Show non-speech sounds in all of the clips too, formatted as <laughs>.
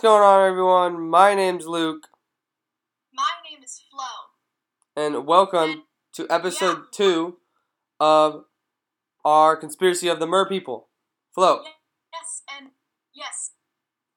going on, everyone? My name's Luke, My name is Flo. and welcome to episode two of our conspiracy of the Mur people. Flo, Yes, and yes.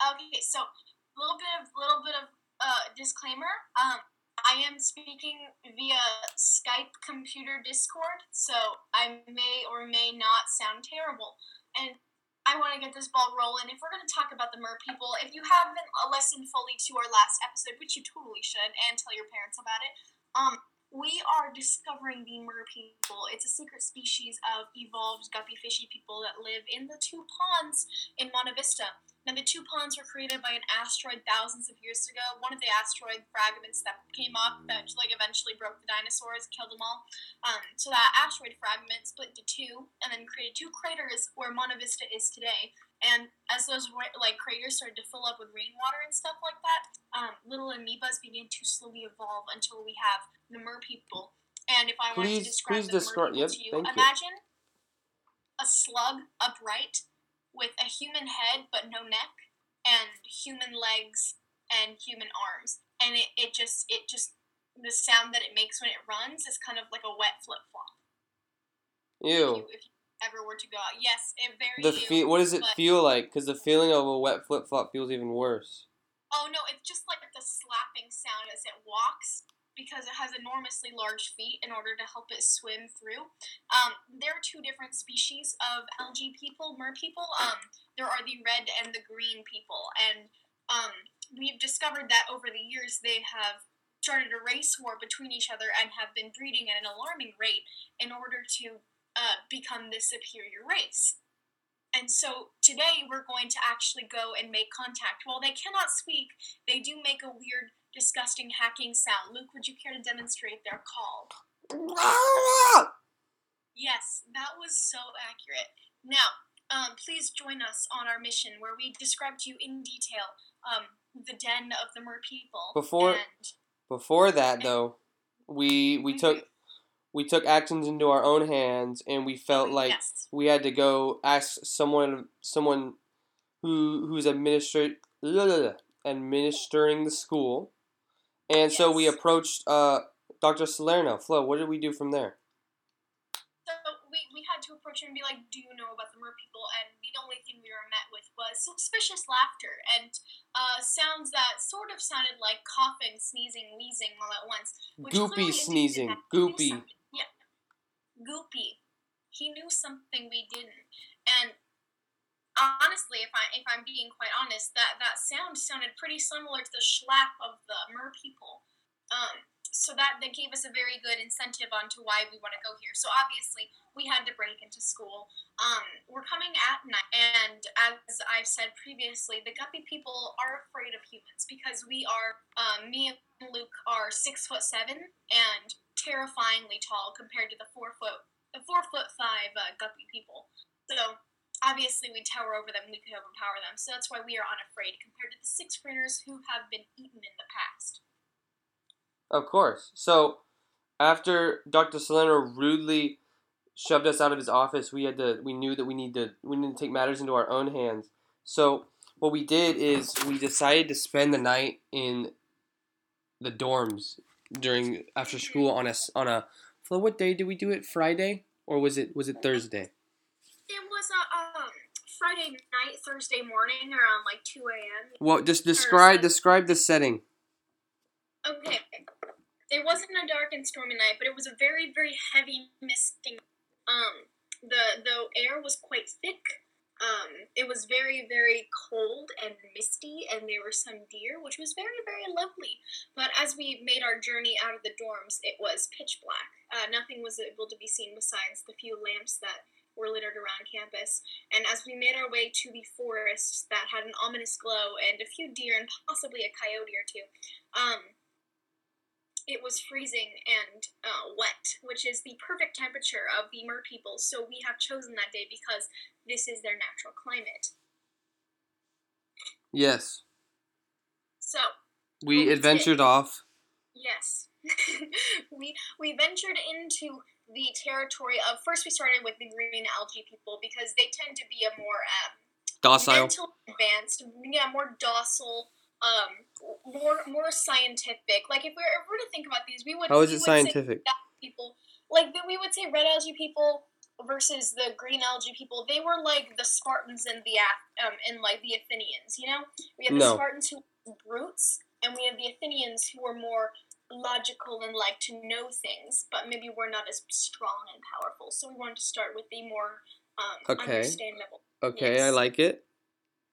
Okay, so a little bit of little bit of uh, disclaimer. Um, I am speaking via Skype computer Discord, so I may or may not sound terrible. And I want to get this ball rolling. If we're going to talk about the Mur people, if you haven't listened fully to our last episode, which you totally should, and tell your parents about it, um, we are discovering the Mur people. It's a secret species of evolved guppy fishy people that live in the two ponds in Monte Vista. Now, the two ponds were created by an asteroid thousands of years ago. One of the asteroid fragments that came up that like eventually broke the dinosaurs, killed them all. Um, so that asteroid fragment split into two, and then created two craters where Monte Vista is today. And as those like craters started to fill up with rainwater and stuff like that, um, little amoebas began to slowly evolve until we have the mur people. And if I wanted to Please- describe please the describe- mur people yep, to you, thank you. imagine a slug upright with a human head but no neck and human legs and human arms and it, it just it just the sound that it makes when it runs is kind of like a wet flip flop if ew. you, if you ever were to go out yes it very The ew, fe- what does it feel like? Because the feeling of a wet flip flop feels even worse. oh no it's just like the slapping sound as it walks because it has enormously large feet in order to help it swim through. Um, there are two different species of algae people, mur people. Um, there are the red and the green people, and um, we've discovered that over the years they have started a race war between each other and have been breeding at an alarming rate in order to uh, become the superior race. And so today we're going to actually go and make contact. While they cannot speak, they do make a weird, disgusting hacking sound. Luke, would you care to demonstrate their call? Yes, that was so accurate. Now, um, please join us on our mission where we describe to you in detail um, the den of the mur people. Before- and Before that, though, we we took we took actions into our own hands, and we felt like yes, we had to go ask someone someone who who's administra- administering the school, and so we approached uh, Dr. Salerno. Flo, what did we do from there? so we, we had to approach him and be like, "Do you know about the mur people?" And the only thing we were met with was <laughs> suspicious laughter and uh, sounds that sort of sounded like coughing, sneezing, wheezing all at once. Goopy sneezing, that he knew goopy. Goopy. He knew something we didn't, and honestly, if I if I'm being quite honest, that that sound sounded pretty similar to the schlap of the mur people. Um, so that that gave us a very good incentive onto why we want to go here. So obviously, we had to break into school. Um, we're coming at night, and as I've said previously, the guppy people are afraid of humans because we are. Um, me and Luke are six foot seven and terrifyingly tall compared to the four foot, the four foot five uh, guppy people. So obviously, we tower over them. We could overpower them. So that's why we are unafraid compared to the six graders who have been eaten in the past. Of course. So after Dr. Salerno rudely shoved us out of his office, we had to we knew that we need to we need to take matters into our own hands. So what we did is we decided to spend the night in the dorms during after school on a on a Flo, what day did we do it? Friday or was it was it Thursday? It was a um, Friday night, Thursday morning, around like two a.m. Well, just describe describe the setting. Okay. It wasn't a dark and stormy night, but it was a very, very heavy misting. Um, the the air was quite thick. Was very, very cold and misty, and there were some deer, which was very, very lovely. But as we made our journey out of the dorms, it was pitch black. Uh, nothing was able to be seen besides the few lamps that were littered around campus. And as we made our way to the forest that had an ominous glow and a few deer and possibly a coyote or two, um, it was freezing and uh, wet, which is the perfect temperature of the mur people. So we have chosen that day because this is their natural climate. Yes. So We adventured off. yes, <laughs> we we ventured into the territory of first. We started with the green algae people because they tend to be a more um, Docile. advanced, yeah, more docile, um, more more scientific. Like if we were, if we were to think about these, we would. How is it scientific? people like that we would say red algae people versus the green algae people. They were like the Spartans and the um and like the Athenians. You know, we have the No. Spartans who were brutes, and we have the Athenians who were more logical and like to know things, but maybe we're not as strong and powerful. So we wanted to start with the more um, Okay. understandable. Okay, I like it.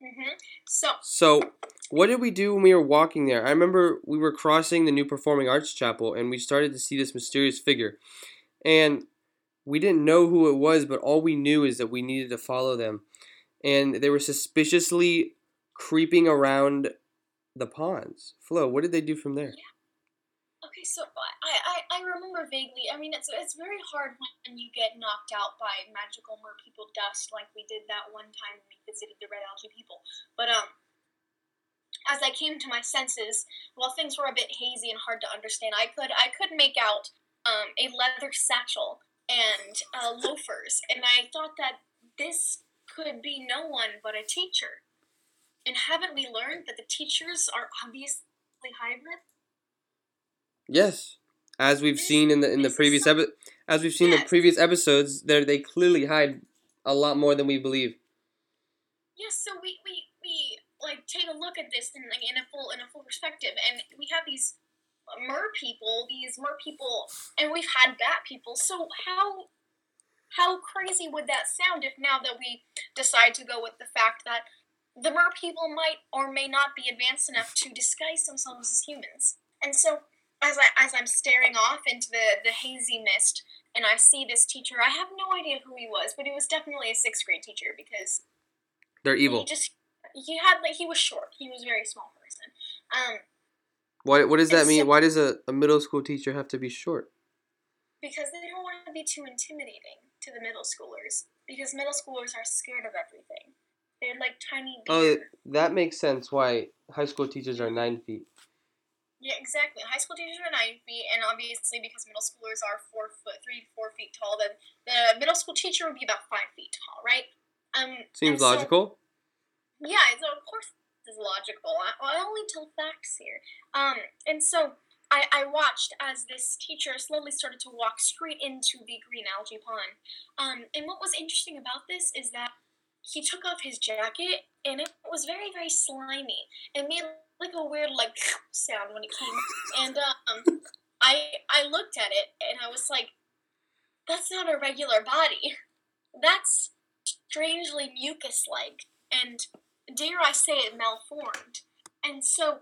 Hmm So So, what did we do when we were walking there? I remember we were crossing the new Performing Arts Chapel and we started to see this mysterious figure. And we didn't know who it was, but all we knew is that we needed to follow them. And they were suspiciously creeping around the ponds. Flo, what did they do from there? Okay, so I, I, I remember vaguely. I mean, it's it's very hard when you get knocked out by magical mur people dust, like we did that one time when we visited the red algae people. But um, as I came to my senses, while things were a bit hazy and hard to understand, I could I could make out um, a leather satchel and uh, loafers, and I thought that this could be no one but a teacher. And haven't we learned that the teachers are obviously hybrid? Yes. As we've seen in the in the previous epi- as we've seen in the previous episodes, there they clearly hide a lot more than we believe. Yes, so we, we, we like take a look at this in like in a full in a full perspective, and we have these mur people, these mur people, and we've had bat people. So how how crazy would that sound if now that we decide to go with the fact that the mur people might or may not be advanced enough to disguise themselves as humans? And so as I as I'm staring off into the the hazy mist. And I see this teacher. I have no idea who he was, but he was definitely a sixth grade teacher because They're evil. he just he had like he was short. He was a very small person. Um, What what does that mean? so- Why does a, a middle school teacher have to be short? because they don't want to be too intimidating to the middle schoolers. Because middle schoolers are scared of everything. They're like tiny Oh, that makes sense. Why high school teachers are nine feet. Yeah, exactly. High school teachers are nine feet, and obviously because middle schoolers are four foot, three to four feet tall, then the middle school teacher would be about five feet tall, right? Um, Seems and so- logical. Yeah, so of course this is logical. I, I only tell facts here. Um, and so I, I watched as this teacher slowly started to walk straight into the green algae pond. Um, and what was interesting about this is that he took off his jacket and it was very, very slimy. It made like a weird like <laughs> sound when it came. And um, I I looked at it and I was like, that's not a regular body. That's strangely mucus like and dare I say it malformed. And so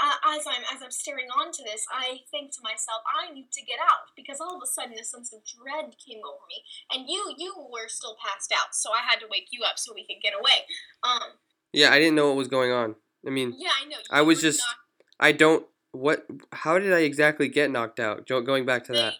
uh, as I'm as I'm staring onto this, I think to myself, I need to get out because all of a sudden a sense of dread came over me, and you you were still passed out, so I had to wake you up so we could get away. Um, Yeah, I didn't know what was going on. I mean, yeah, I know. I was just- knocked- I don't. What? How did I exactly get knocked out? Going back to they, that.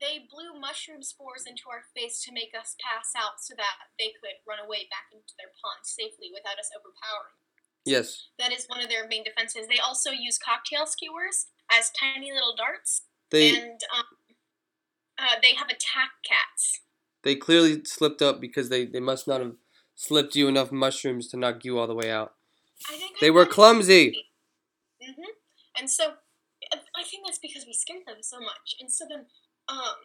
They blew mushroom spores into our face to make us pass out, so that they could run away back into their pond safely without us overpowering. Yes, That is one of their main defenses. They also use cocktail skewers as tiny little darts, they and um, uh, they have attack cats. they clearly slipped up because they they must not have slipped you enough mushrooms to knock you all the way out. I think They were clumsy. hmm And so I I think that's because we scared them so much. And so then, um,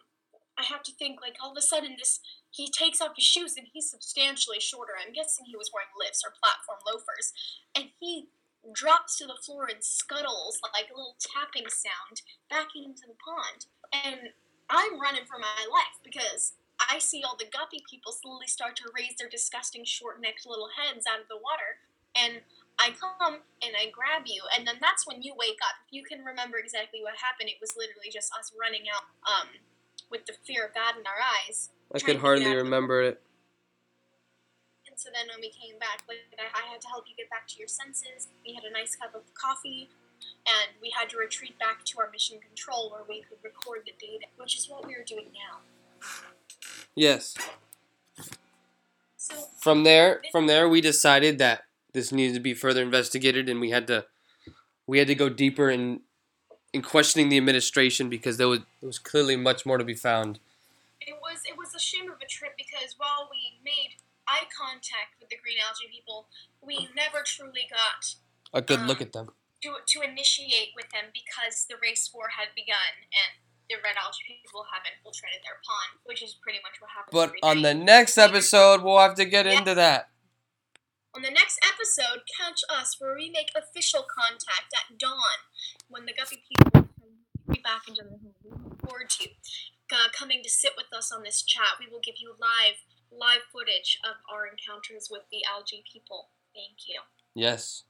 I have to think like all of a sudden this he takes off his shoes and he's substantially shorter. I'm guessing he was wearing lifts or platform loafers, and he drops to the floor and scuttles like a little tapping sound back into the pond. And I'm running for my life because I see all the guppy people slowly start to raise their disgusting short-necked little heads out of the water, and I come and I grab you, and then that's when you wake up. If you can remember exactly what happened, it was literally just us running out um, with the fear of God in our eyes. I could hardly out of the- remember it. And so then when we came back, like I, I had to help you get back to your senses. We had a nice cup of coffee, and we had to retreat back to our mission control where we could record the data, which is what we are doing now. Yes. So From there, from there, we decided that this needed to be further investigated, and we had to, we had to go deeper in, in questioning the administration because there was there was clearly much more to be found. it was it was a shame of a trip because while we made eye contact with the green algae people, we never truly got A good Um, look at them. to to initiate with them because the race war had begun and the red algae people have infiltrated their pond, which is pretty much what happened. But on the next episode, we'll have to get Yeah. into that. On the next episode, catch us where we make official contact at dawn when the guppy people be back into the home. We look forward to uh, coming to sit with us on this chat. We will give you live live footage of our encounters with the algae people. Thank you. Yes.